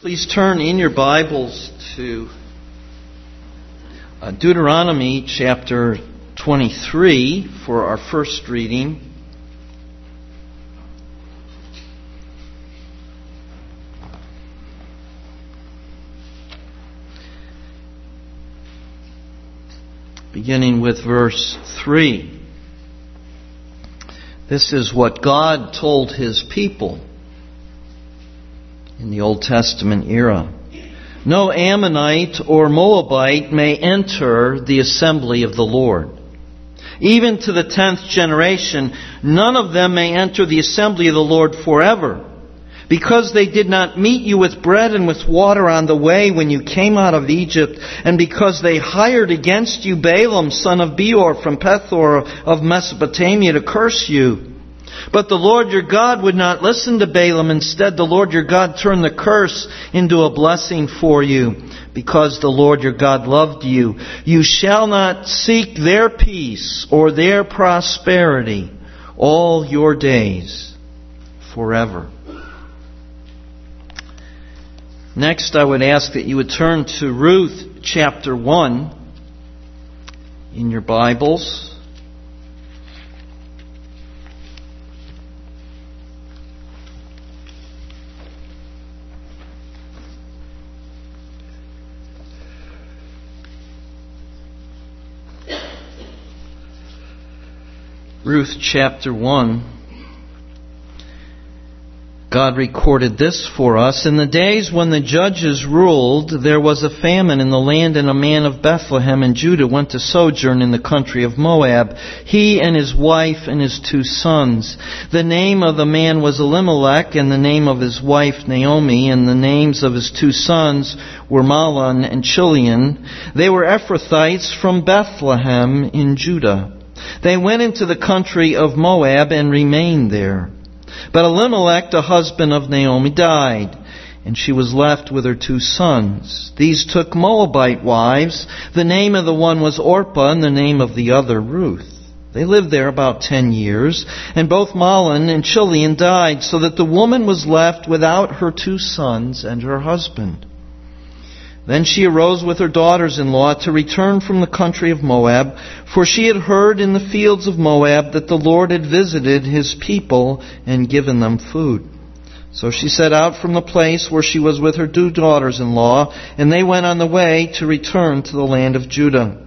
Please turn in your Bibles to uh, Deuteronomy chapter 23 for our first reading. Beginning with verse 3. This is what God told his people in the Old Testament era. No Ammonite or Moabite may enter the assembly of the Lord. Even to the tenth generation, none of them may enter the assembly of the Lord forever. Because they did not meet you with bread and with water on the way when you came out of Egypt, and because they hired against you Balaam, son of Beor, from Pethor of Mesopotamia to curse you. But the Lord your God would not listen to Balaam. Instead, the Lord your God turned the curse into a blessing for you, because the Lord your God loved you. You shall not seek their peace or their prosperity all your days forever. Next, I would ask that you would turn to Ruth chapter 1 in your Bibles. Ruth chapter 1, God recorded this for us. In the days when the judges ruled, there was a famine in the land, and a man of Bethlehem in Judah went to sojourn in the country of Moab, he and his wife and his two sons. The name of the man was Elimelech, and the name of his wife Naomi, and the names of his two sons were Mahlon and Chilion. They were Ephrathites from Bethlehem in Judah. They went into the country of Moab and remained there. But Elimelech, the husband of Naomi, died, and she was left with her two sons. These took Moabite wives. The name of the one was Orpah, and the name of the other Ruth. They lived there about ten years, and both Mahlon and Chilion died, so that the woman was left without her two sons and her husband. Then she arose with her daughters in law to return from the country of Moab, for she had heard in the fields of Moab that the Lord had visited his people and given them food. So she set out from the place where she was with her two daughters in law, and they went on the way to return to the land of Judah.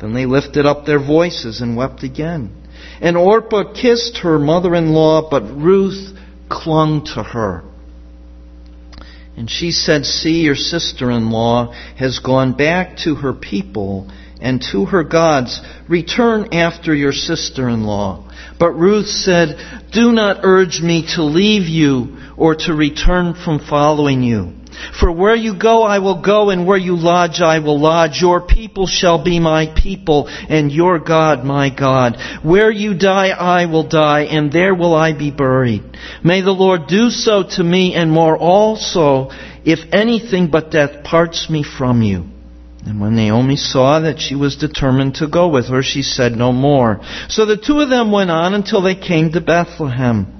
Then they lifted up their voices and wept again. And Orpah kissed her mother in law, but Ruth clung to her. And she said, See, your sister in law has gone back to her people and to her gods. Return after your sister in law. But Ruth said, Do not urge me to leave you or to return from following you. For where you go, I will go, and where you lodge, I will lodge. Your people shall be my people, and your God my God. Where you die, I will die, and there will I be buried. May the Lord do so to me, and more also, if anything but death parts me from you. And when Naomi saw that she was determined to go with her, she said no more. So the two of them went on until they came to Bethlehem.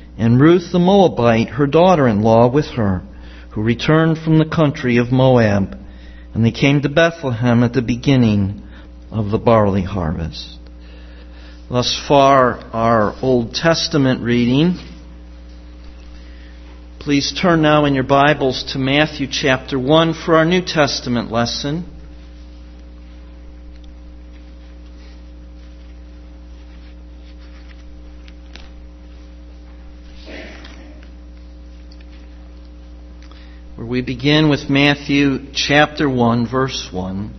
and Ruth the Moabite, her daughter-in-law, with her, who returned from the country of Moab. And they came to Bethlehem at the beginning of the barley harvest. Thus far, our Old Testament reading. Please turn now in your Bibles to Matthew chapter 1 for our New Testament lesson. We begin with Matthew chapter 1, verse 1.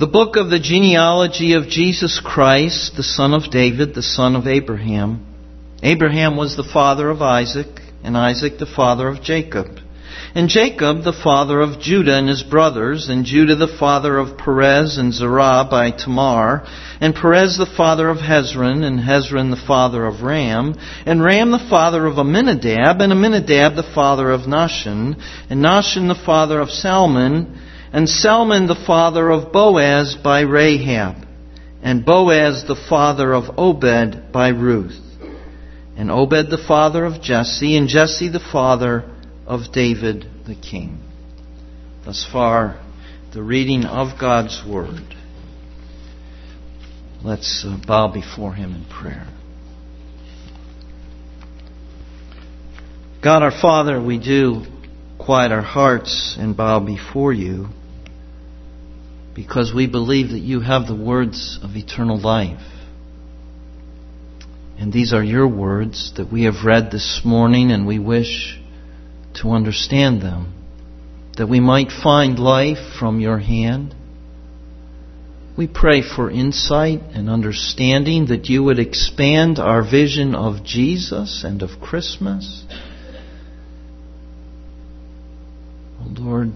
The book of the genealogy of Jesus Christ, the son of David, the son of Abraham. Abraham was the father of Isaac, and Isaac the father of Jacob. And Jacob the father of Judah and his brothers, and Judah the father of Perez and Zerah by Tamar, and Perez the father of Hezron, and Hezron the father of Ram, and Ram the father of Amminadab, and Amminadab the father of Nahshon, and Nahshon the father of Salmon, and Salmon the father of Boaz by Rahab, and Boaz the father of Obed by Ruth, and Obed the father of Jesse, and Jesse the father of David the king. Thus far, the reading of God's Word. Let's uh, bow before Him in prayer. God our Father, we do quiet our hearts and bow before you because we believe that you have the words of eternal life. And these are your words that we have read this morning, and we wish to understand them, that we might find life from your hand. We pray for insight and understanding that you would expand our vision of Jesus and of Christmas. Oh Lord,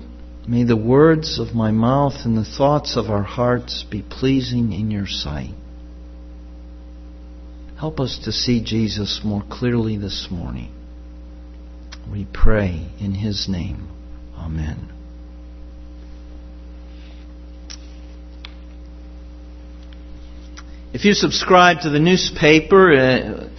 May the words of my mouth and the thoughts of our hearts be pleasing in your sight. Help us to see Jesus more clearly this morning. We pray in his name. Amen. If you subscribe to the newspaper, uh,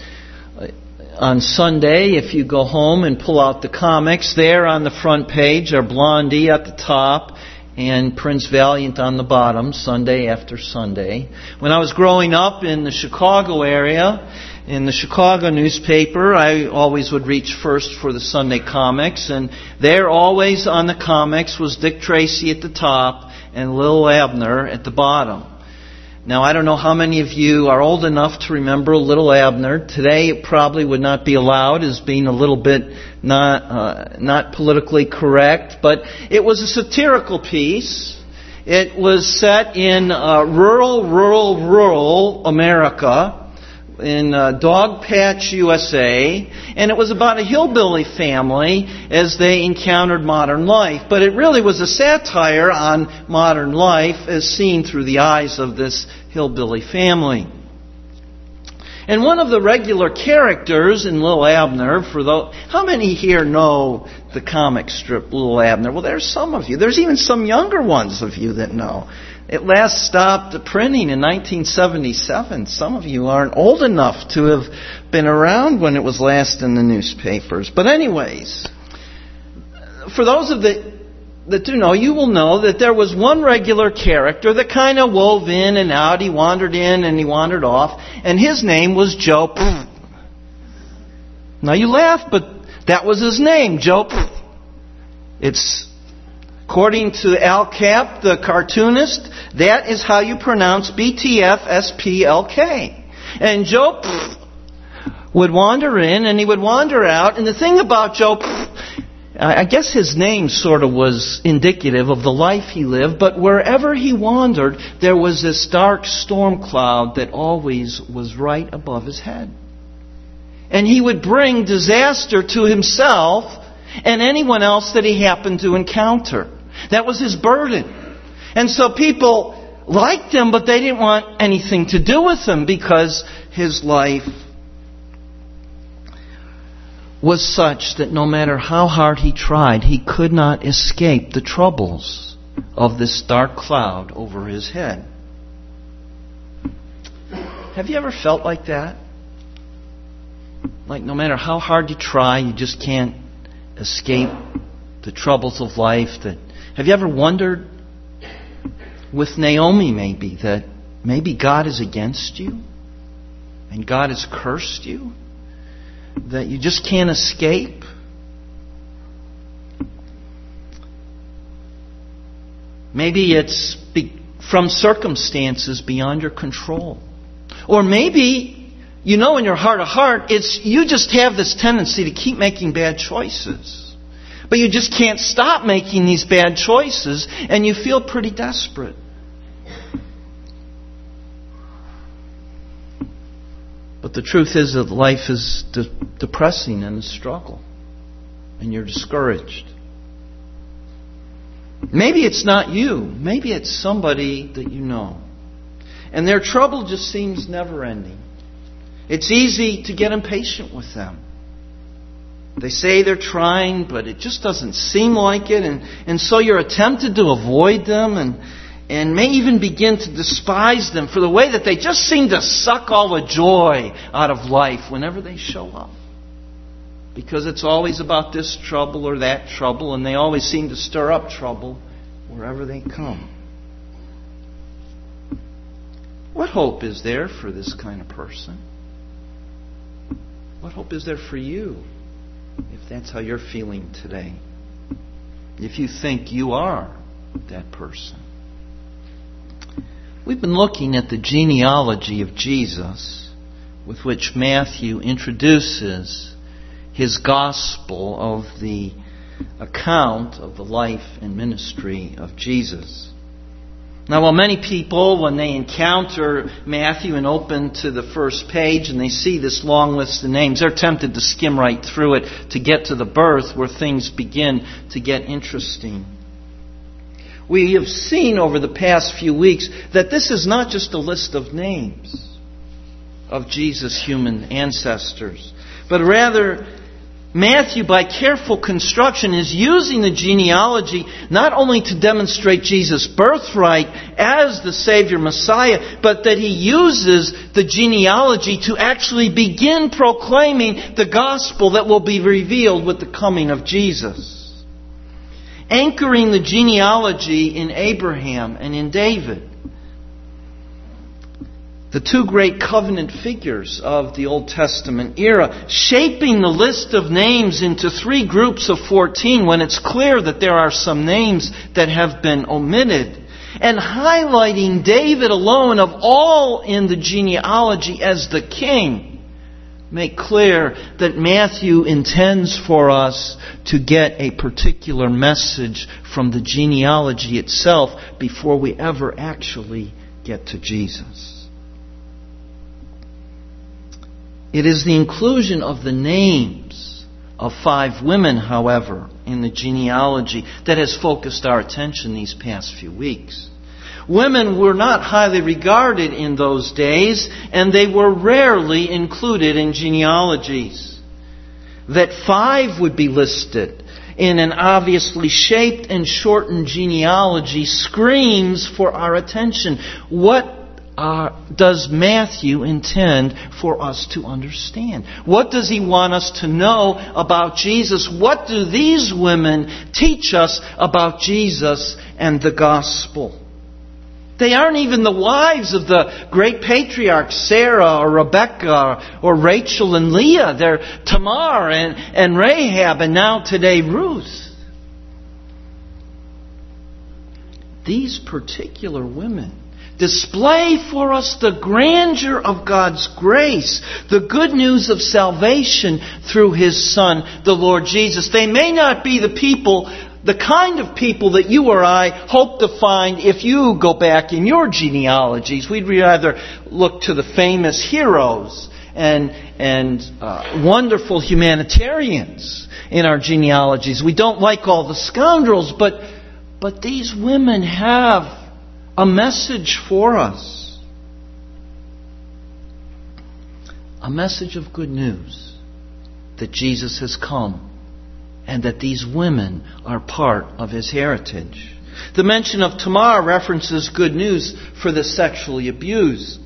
on Sunday, if you go home and pull out the comics, there on the front page are Blondie at the top and Prince Valiant on the bottom, Sunday after Sunday. When I was growing up in the Chicago area, in the Chicago newspaper, I always would reach first for the Sunday comics, and there always on the comics was Dick Tracy at the top and Lil Abner at the bottom. Now, I don't know how many of you are old enough to remember Little Abner. Today, it probably would not be allowed as being a little bit not, uh, not politically correct, but it was a satirical piece. It was set in uh, rural, rural, rural America in uh, Dogpatch, USA, and it was about a hillbilly family as they encountered modern life. But it really was a satire on modern life as seen through the eyes of this hillbilly family. And one of the regular characters in Little Abner, for those, how many here know the comic strip Little Abner? Well, there's some of you. There's even some younger ones of you that know. It last stopped printing in 1977. Some of you aren't old enough to have been around when it was last in the newspapers. But anyways, for those of the that do know, you will know that there was one regular character that kind of wove in and out. He wandered in and he wandered off, and his name was Joe. Now you laugh, but that was his name, Joe. It's according to Al Capp, the cartoonist, that is how you pronounce BTFSPLK. And Joe would wander in and he would wander out. And the thing about Joe, I guess his name sort of was indicative of the life he lived, but wherever he wandered, there was this dark storm cloud that always was right above his head. And he would bring disaster to himself and anyone else that he happened to encounter. That was his burden. And so people liked him, but they didn't want anything to do with him because his life was such that no matter how hard he tried, he could not escape the troubles of this dark cloud over his head. Have you ever felt like that? Like no matter how hard you try, you just can't escape the troubles of life that have you ever wondered with Naomi maybe that maybe God is against you and God has cursed you that you just can't escape? Maybe it's from circumstances beyond your control. Or maybe you know in your heart of heart it's you just have this tendency to keep making bad choices. But you just can't stop making these bad choices, and you feel pretty desperate. But the truth is that life is de- depressing and a struggle, and you're discouraged. Maybe it's not you. Maybe it's somebody that you know. And their trouble just seems never ending. It's easy to get impatient with them. They say they're trying, but it just doesn't seem like it. And, and so you're tempted to avoid them and, and may even begin to despise them for the way that they just seem to suck all the joy out of life whenever they show up. Because it's always about this trouble or that trouble, and they always seem to stir up trouble wherever they come. What hope is there for this kind of person? What hope is there for you? if that's how you're feeling today, if you think you are that person. We've been looking at the genealogy of Jesus with which Matthew introduces his gospel of the account of the life and ministry of Jesus. Now, while many people, when they encounter Matthew and open to the first page and they see this long list of names, they're tempted to skim right through it to get to the birth where things begin to get interesting. We have seen over the past few weeks that this is not just a list of names of Jesus' human ancestors, but rather Matthew, by careful construction, is using the genealogy not only to demonstrate Jesus' birthright as the Savior Messiah, but that he uses the genealogy to actually begin proclaiming the gospel that will be revealed with the coming of Jesus. Anchoring the genealogy in Abraham and in David the two great covenant figures of the Old Testament era, shaping the list of names into three groups of 14 when it's clear that there are some names that have been omitted, and highlighting David alone of all in the genealogy as the king. Make clear that Matthew intends for us to get a particular message from the genealogy itself before we ever actually get to Jesus. It is the inclusion of the names of five women, however, in the genealogy that has focused our attention these past few weeks. Women were not highly regarded in those days, and they were rarely included in genealogies. That five would be listed in an obviously shaped and shortened genealogy screams for our attention. What uh, does Matthew intend for us to understand? What does he want us to know about Jesus? What do these women teach us about Jesus and the gospel? They aren't even the wives of the great patriarchs, Sarah or Rebecca or Rachel and Leah. They're Tamar and, and Rahab and now today Ruth. These particular women display for us the grandeur of God's grace, the good news of salvation through His Son, the Lord Jesus. They may not be the people, the kind of people that you or I hope to find if you go back in your genealogies. We'd rather look to the famous heroes and, and uh, wonderful humanitarians in our genealogies. We don't like all the scoundrels, but, but these women have a message for us. A message of good news that Jesus has come and that these women are part of his heritage. The mention of Tamar references good news for the sexually abused.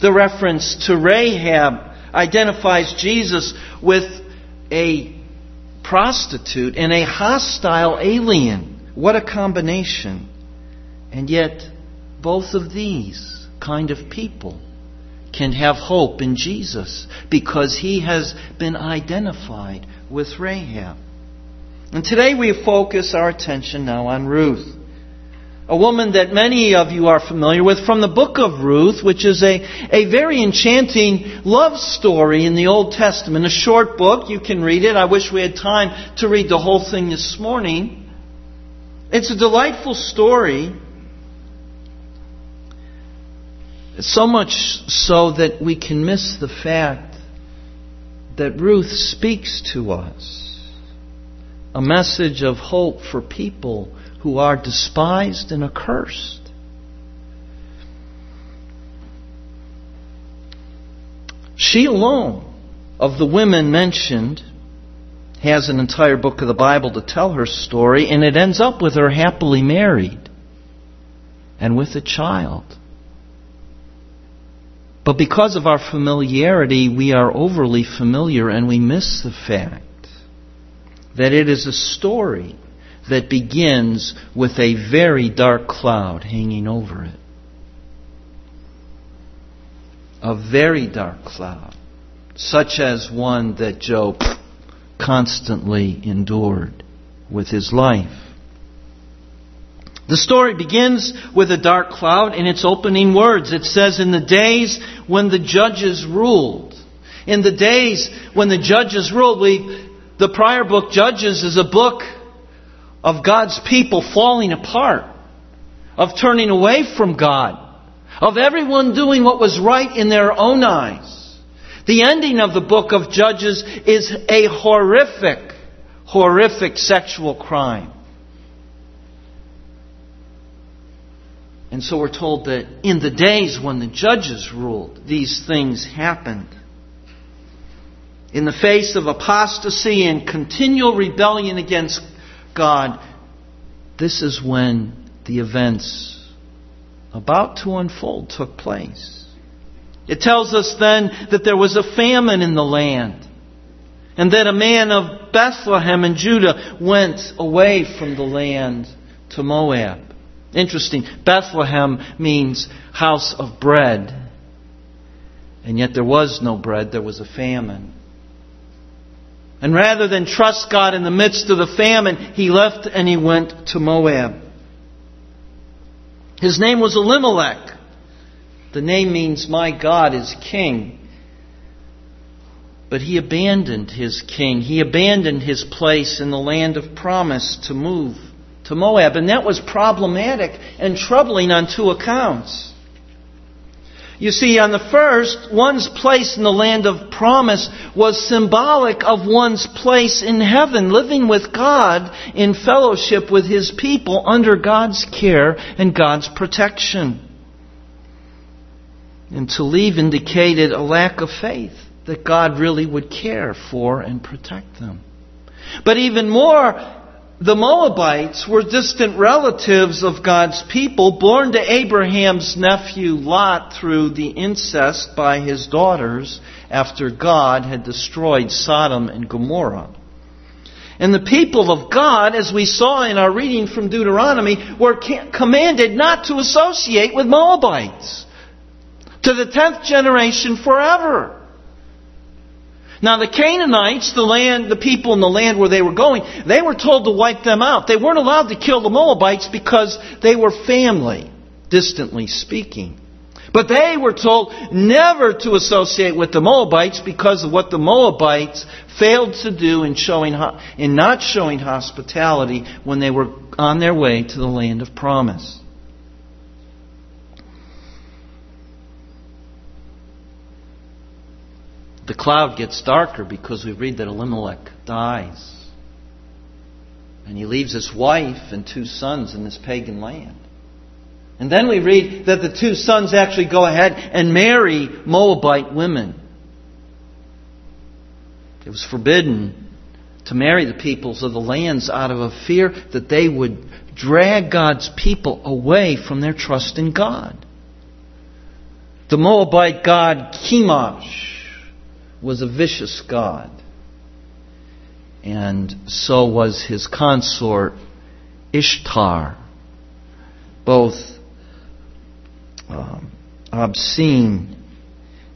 The reference to Rahab identifies Jesus with a prostitute and a hostile alien. What a combination. And yet, both of these kind of people can have hope in Jesus because he has been identified with Rahab. And today we focus our attention now on Ruth. A woman that many of you are familiar with from the book of Ruth, which is a, a very enchanting love story in the Old Testament. A short book, you can read it. I wish we had time to read the whole thing this morning. It's a delightful story. So much so that we can miss the fact that Ruth speaks to us a message of hope for people who are despised and accursed. She alone, of the women mentioned, has an entire book of the Bible to tell her story, and it ends up with her happily married and with a child. But because of our familiarity, we are overly familiar and we miss the fact that it is a story that begins with a very dark cloud hanging over it. A very dark cloud, such as one that Job constantly endured with his life. The story begins with a dark cloud in its opening words. It says, In the days when the judges ruled. In the days when the judges ruled, we the prior book, Judges, is a book of God's people falling apart, of turning away from God, of everyone doing what was right in their own eyes. The ending of the book of Judges is a horrific, horrific sexual crime. And so we're told that in the days when the judges ruled, these things happened in the face of apostasy and continual rebellion against God, this is when the events about to unfold took place. It tells us then that there was a famine in the land, and that a man of Bethlehem in Judah went away from the land to Moab. Interesting. Bethlehem means house of bread. And yet there was no bread, there was a famine. And rather than trust God in the midst of the famine, he left and he went to Moab. His name was Elimelech. The name means, My God is king. But he abandoned his king. He abandoned his place in the land of promise to move to Moab. And that was problematic and troubling on two accounts. You see, on the first, one's place in the land of promise was symbolic of one's place in heaven, living with God in fellowship with His people under God's care and God's protection. And to leave indicated a lack of faith that God really would care for and protect them. But even more, the Moabites were distant relatives of God's people, born to Abraham's nephew Lot through the incest by his daughters after God had destroyed Sodom and Gomorrah. And the people of God, as we saw in our reading from Deuteronomy, were commanded not to associate with Moabites to the tenth generation forever. Now the Canaanites, the land, the people in the land where they were going, they were told to wipe them out. They weren't allowed to kill the Moabites because they were family, distantly speaking. But they were told never to associate with the Moabites because of what the Moabites failed to do in showing in not showing hospitality when they were on their way to the land of promise. The cloud gets darker because we read that Elimelech dies. And he leaves his wife and two sons in this pagan land. And then we read that the two sons actually go ahead and marry Moabite women. It was forbidden to marry the peoples of the lands out of a fear that they would drag God's people away from their trust in God. The Moabite god Chemosh was a vicious god. And so was his consort Ishtar. Both um, obscene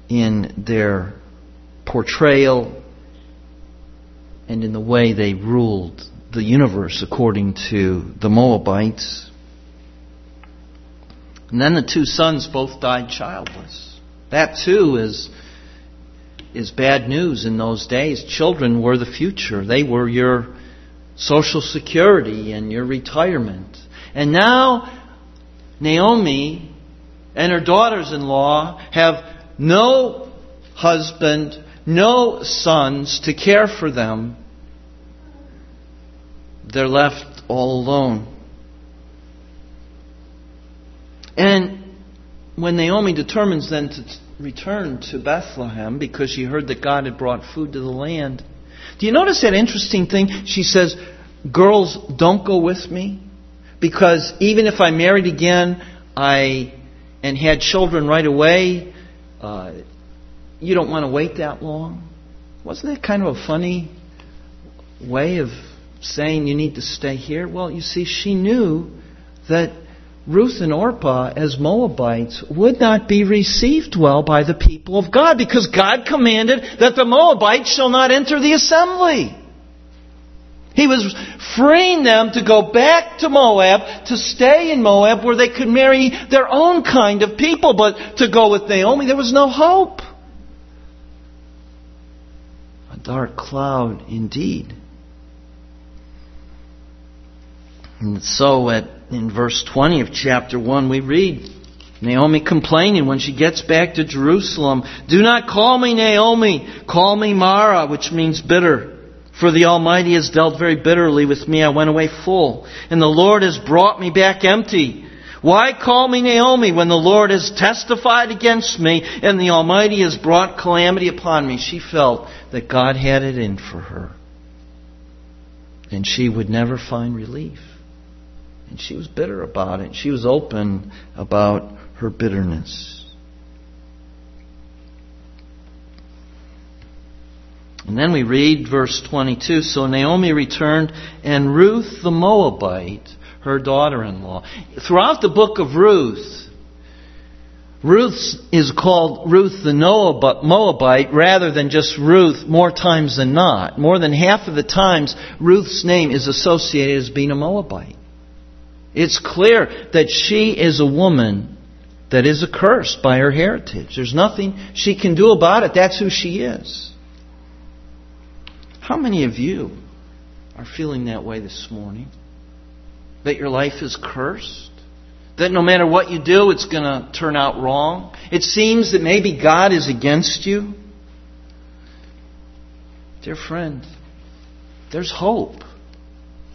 in their portrayal and in the way they ruled the universe according to the Moabites. And then the two sons both died childless. That too is, is bad news in those days. Children were the future. They were your social security and your retirement. And now Naomi and her daughters in law have no husband, no sons to care for them. They're left all alone. And when Naomi determines then to return to Bethlehem because she heard that God had brought food to the land, do you notice that interesting thing? She says, Girls, don't go with me because even if I married again, I and had children right away, uh, you don't want to wait that long. Wasn't that kind of a funny way of saying you need to stay here? Well, you see, she knew that Ruth and Orpah as Moabites would not be received well by the people of God because God commanded that the Moabites shall not enter the assembly. He was freeing them to go back to Moab, to stay in Moab where they could marry their own kind of people, but to go with Naomi, there was no hope. A dark cloud indeed. And so at in verse 20 of chapter 1, we read Naomi complaining when she gets back to Jerusalem, Do not call me Naomi, call me Mara, which means bitter. For the Almighty has dealt very bitterly with me. I went away full, and the Lord has brought me back empty. Why call me Naomi when the Lord has testified against me and the Almighty has brought calamity upon me? She felt that God had it in for her. And she would never find relief. And she was bitter about it. She was open about her bitterness. And then we read verse 22 So Naomi returned, and Ruth the Moabite, her daughter in law. Throughout the book of Ruth, Ruth is called Ruth the Moabite rather than just Ruth more times than not. More than half of the times, Ruth's name is associated as being a Moabite. It's clear that she is a woman that is accursed by her heritage. There's nothing she can do about it. That's who she is. How many of you are feeling that way this morning? That your life is cursed? That no matter what you do, it's going to turn out wrong? It seems that maybe God is against you? Dear friend, there's hope.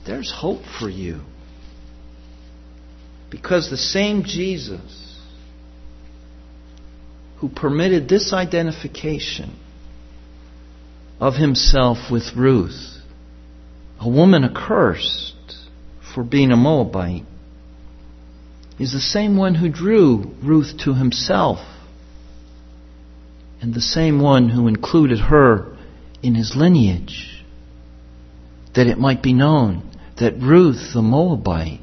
There's hope for you. Because the same Jesus who permitted this identification of himself with Ruth, a woman accursed for being a Moabite, is the same one who drew Ruth to himself and the same one who included her in his lineage, that it might be known that Ruth the Moabite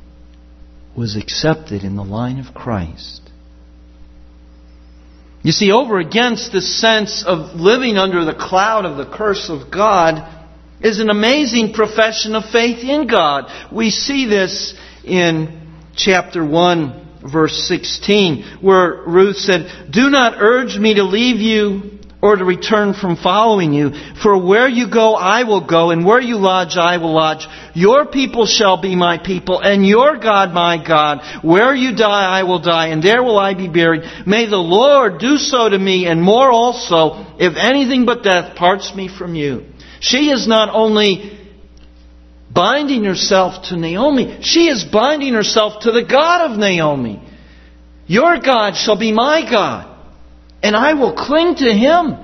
was accepted in the line of Christ. You see, over against this sense of living under the cloud of the curse of God is an amazing profession of faith in God. We see this in chapter 1, verse 16, where Ruth said, Do not urge me to leave you or to return from following you. For where you go, I will go, and where you lodge, I will lodge. Your people shall be my people, and your God my God. Where you die, I will die, and there will I be buried. May the Lord do so to me, and more also, if anything but death parts me from you. She is not only binding herself to Naomi, she is binding herself to the God of Naomi. Your God shall be my God, and I will cling to him,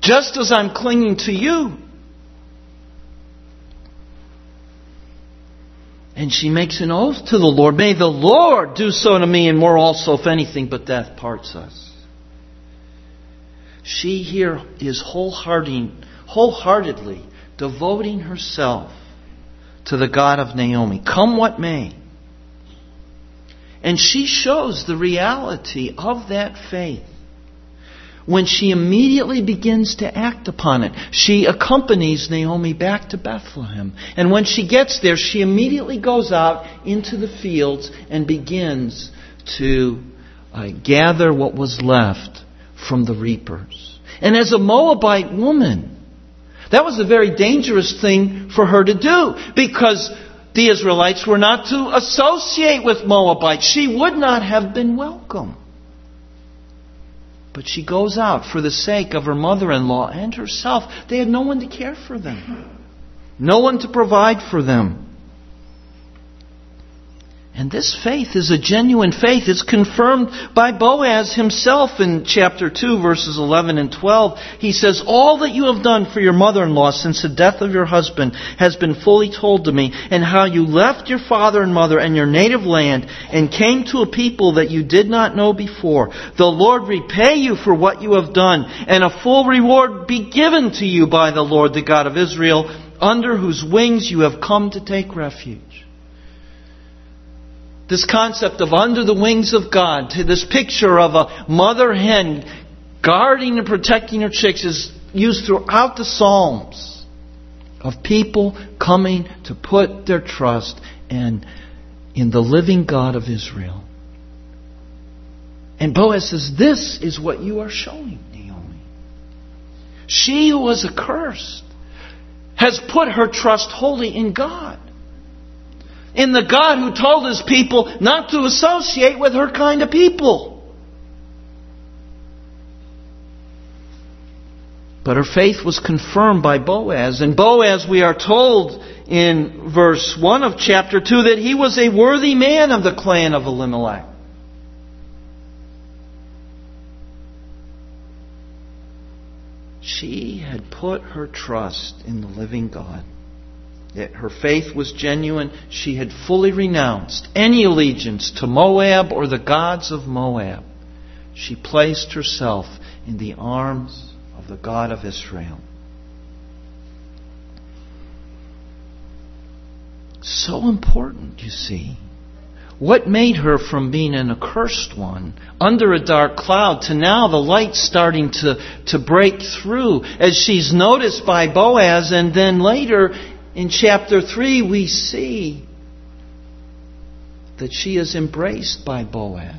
just as I'm clinging to you. And she makes an oath to the Lord. May the Lord do so to me, and more also, if anything but death parts us. She here is wholeheartedly devoting herself to the God of Naomi, come what may. And she shows the reality of that faith when she immediately begins to act upon it. She accompanies Naomi back to Bethlehem. And when she gets there, she immediately goes out into the fields and begins to uh, gather what was left from the reapers. And as a Moabite woman, that was a very dangerous thing for her to do because the Israelites were not to associate with Moabites. She would not have been welcome. But she goes out for the sake of her mother in law and herself. They had no one to care for them, no one to provide for them. And this faith is a genuine faith. It's confirmed by Boaz himself in chapter 2, verses 11 and 12. He says, All that you have done for your mother in law since the death of your husband has been fully told to me, and how you left your father and mother and your native land and came to a people that you did not know before. The Lord repay you for what you have done, and a full reward be given to you by the Lord, the God of Israel, under whose wings you have come to take refuge this concept of under the wings of God, this picture of a mother hen guarding and protecting her chicks is used throughout the Psalms of people coming to put their trust in, in the living God of Israel. And Boaz says, This is what you are showing, Naomi. She who was accursed has put her trust wholly in God in the God who told his people not to associate with her kind of people. But her faith was confirmed by Boaz. And Boaz, we are told in verse 1 of chapter 2 that he was a worthy man of the clan of Elimelech. She had put her trust in the living God her faith was genuine. She had fully renounced any allegiance to Moab or the gods of Moab. She placed herself in the arms of the God of Israel. So important, you see. What made her from being an accursed one under a dark cloud to now the light starting to, to break through as she's noticed by Boaz and then later in chapter 3, we see that she is embraced by Boaz.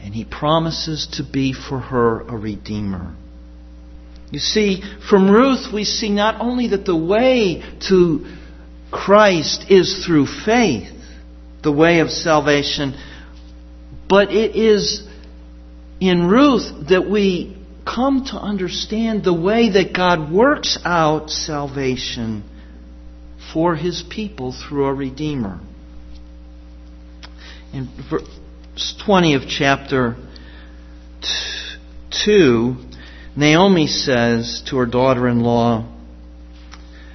And he promises to be for her a redeemer. You see, from Ruth, we see not only that the way to Christ is through faith, the way of salvation, but it is in Ruth that we come to understand the way that God works out salvation for his people through a Redeemer. In verse 20 of chapter 2, Naomi says to her daughter in law,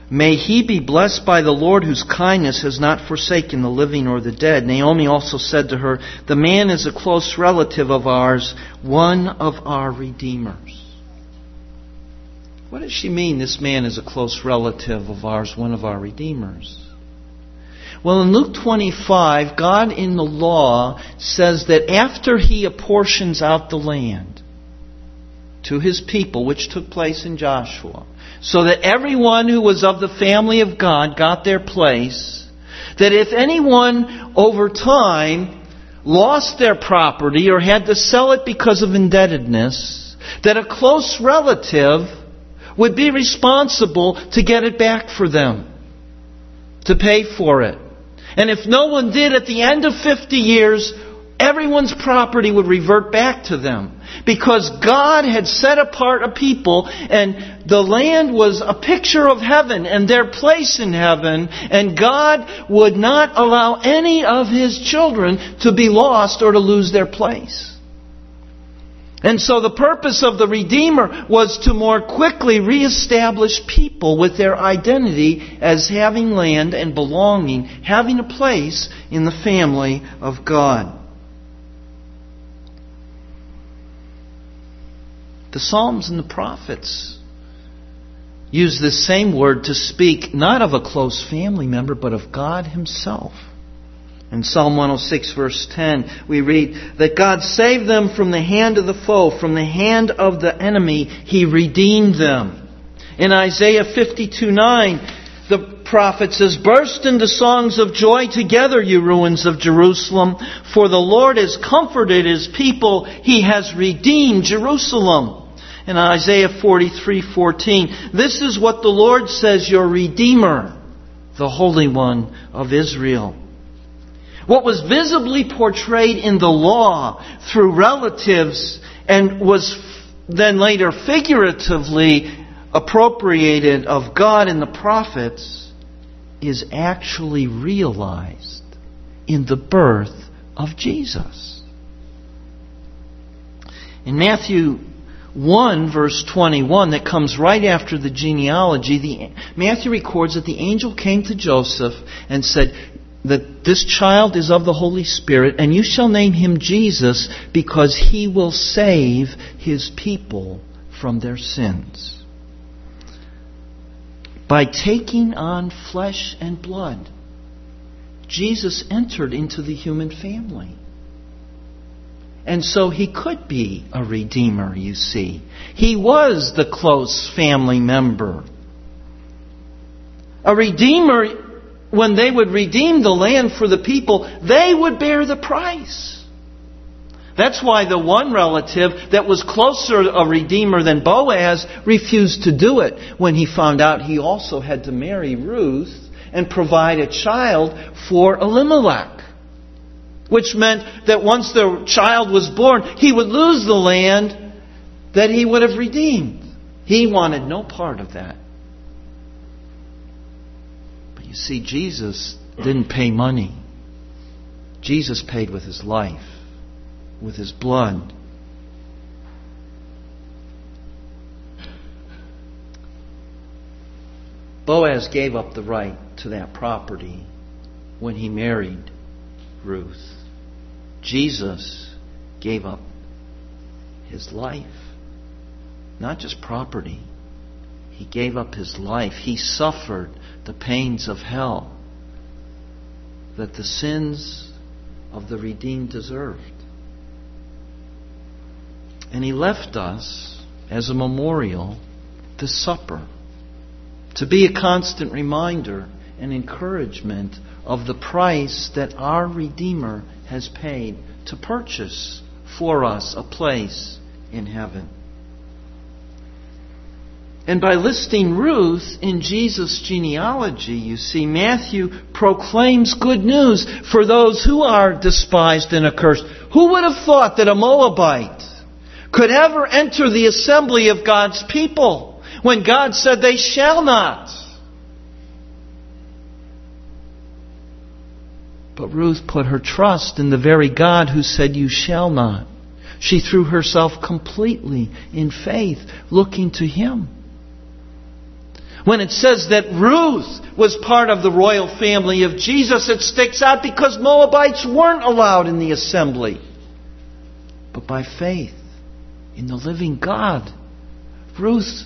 May he be blessed by the Lord whose kindness has not forsaken the living or the dead. Naomi also said to her, The man is a close relative of ours, one of our redeemers. What does she mean, this man is a close relative of ours, one of our redeemers? Well, in Luke 25, God in the law says that after he apportions out the land to his people, which took place in Joshua, so that everyone who was of the family of God got their place. That if anyone over time lost their property or had to sell it because of indebtedness, that a close relative would be responsible to get it back for them, to pay for it. And if no one did, at the end of 50 years, everyone's property would revert back to them. Because God had set apart a people and the land was a picture of heaven and their place in heaven and God would not allow any of His children to be lost or to lose their place. And so the purpose of the Redeemer was to more quickly reestablish people with their identity as having land and belonging, having a place in the family of God. The Psalms and the prophets use this same word to speak not of a close family member, but of God Himself. In Psalm 106, verse 10, we read that God saved them from the hand of the foe, from the hand of the enemy, He redeemed them. In Isaiah 52, 9, the prophet says, Burst into songs of joy together, you ruins of Jerusalem, for the Lord has comforted His people, He has redeemed Jerusalem. In Isaiah 43:14, this is what the Lord says, your Redeemer, the Holy One of Israel. What was visibly portrayed in the law through relatives and was then later figuratively appropriated of God and the prophets is actually realized in the birth of Jesus. In Matthew 1 verse 21 that comes right after the genealogy, the, Matthew records that the angel came to Joseph and said, that this child is of the Holy Spirit, and you shall name him Jesus because he will save his people from their sins. By taking on flesh and blood, Jesus entered into the human family. And so he could be a redeemer, you see. He was the close family member. A redeemer when they would redeem the land for the people, they would bear the price. That's why the one relative that was closer a redeemer than Boaz refused to do it when he found out he also had to marry Ruth and provide a child for Elimelech. Which meant that once the child was born, he would lose the land that he would have redeemed. He wanted no part of that. But you see, Jesus didn't pay money. Jesus paid with his life, with his blood. Boaz gave up the right to that property when he married Ruth. Jesus gave up his life, not just property. He gave up his life. He suffered the pains of hell that the sins of the redeemed deserved. And he left us as a memorial the supper to be a constant reminder and encouragement of the price that our Redeemer has paid to purchase for us a place in heaven. And by listing Ruth in Jesus' genealogy, you see, Matthew proclaims good news for those who are despised and accursed. Who would have thought that a Moabite could ever enter the assembly of God's people when God said they shall not? But Ruth put her trust in the very God who said, You shall not. She threw herself completely in faith, looking to Him. When it says that Ruth was part of the royal family of Jesus, it sticks out because Moabites weren't allowed in the assembly. But by faith in the living God, Ruth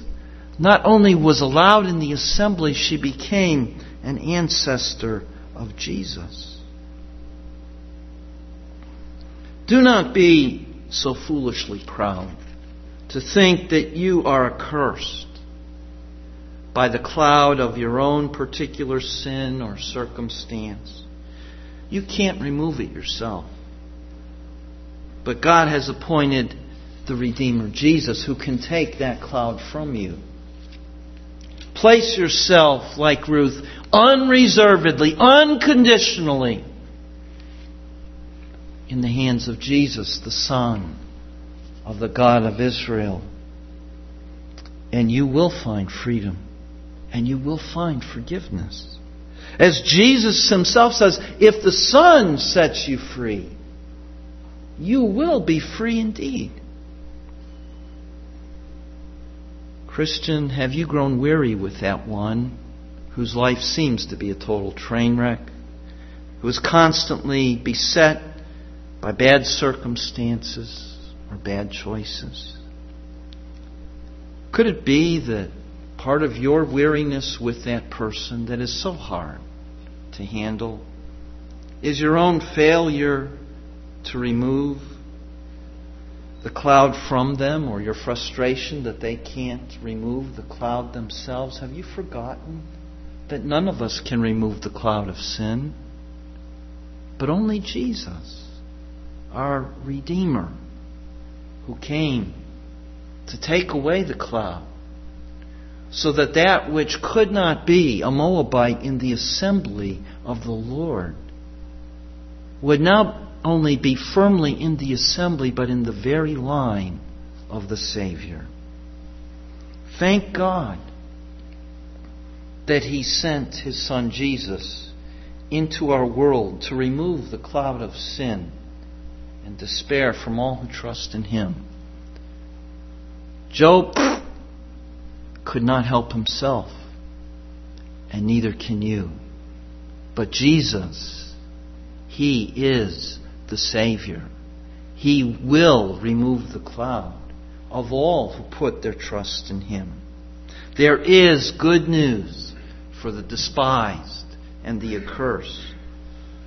not only was allowed in the assembly, she became an ancestor of Jesus. Do not be so foolishly proud to think that you are accursed by the cloud of your own particular sin or circumstance. You can't remove it yourself. But God has appointed the Redeemer, Jesus, who can take that cloud from you. Place yourself, like Ruth, unreservedly, unconditionally in the hands of Jesus, the Son of the God of Israel. And you will find freedom. And you will find forgiveness. As Jesus himself says, if the Son sets you free, you will be free indeed. Christian, have you grown weary with that one whose life seems to be a total train wreck, who is constantly beset by bad circumstances or bad choices? Could it be that part of your weariness with that person that is so hard to handle is your own failure to remove the cloud from them or your frustration that they can't remove the cloud themselves? Have you forgotten that none of us can remove the cloud of sin, but only Jesus, our Redeemer, who came to take away the cloud so that that which could not be a Moabite in the assembly of the Lord would not only be firmly in the assembly, but in the very line of the Savior. Thank God that He sent His Son Jesus into our world to remove the cloud of sin and despair from all who trust in Him. Job could not help himself, and neither can you. But Jesus, He is the Savior. He will remove the cloud of all who put their trust in Him. There is good news for the despised and the accursed.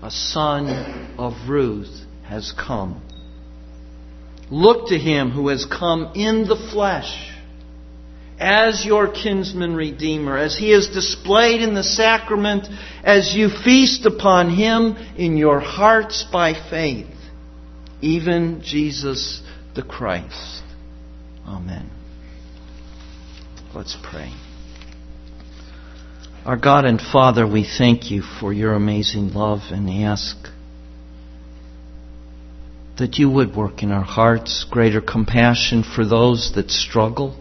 A son of Ruth has come. Look to Him who has come in the flesh as your kinsman redeemer, as he is displayed in the sacrament, as you feast upon him in your hearts by faith, even Jesus the Christ. Amen. Let's pray. Our God and Father, we thank you for your amazing love and ask that you would work in our hearts greater compassion for those that struggle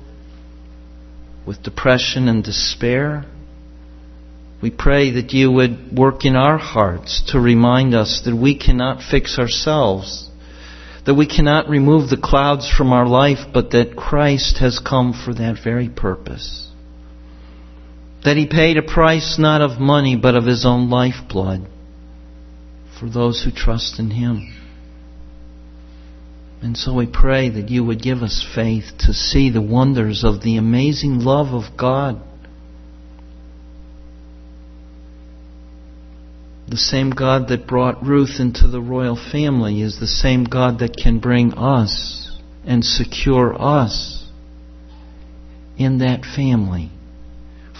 with depression and despair. We pray that you would work in our hearts to remind us that we cannot fix ourselves, that we cannot remove the clouds from our life, but that Christ has come for that very purpose. That he paid a price not of money, but of his own lifeblood for those who trust in him. And so we pray that you would give us faith to see the wonders of the amazing love of God. The same God that brought Ruth into the royal family is the same God that can bring us and secure us in that family.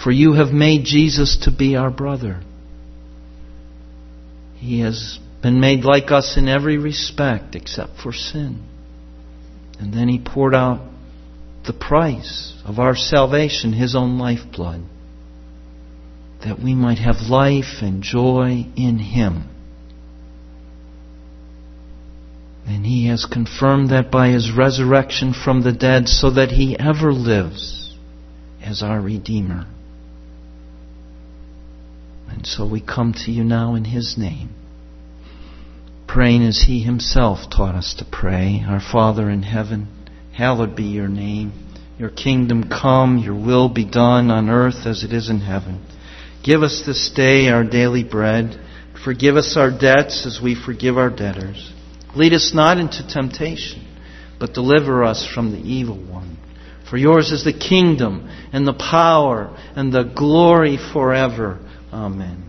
For you have made Jesus to be our brother. He has been made like us in every respect except for sin. And then he poured out the price of our salvation, his own lifeblood, that we might have life and joy in him. And he has confirmed that by his resurrection from the dead, so that he ever lives as our Redeemer. And so we come to you now in his name praying as He Himself taught us to pray. Our Father in heaven, hallowed be your name. Your kingdom come, your will be done on earth as it is in heaven. Give us this day our daily bread. Forgive us our debts as we forgive our debtors. Lead us not into temptation, but deliver us from the evil one. For yours is the kingdom and the power and the glory forever. Amen.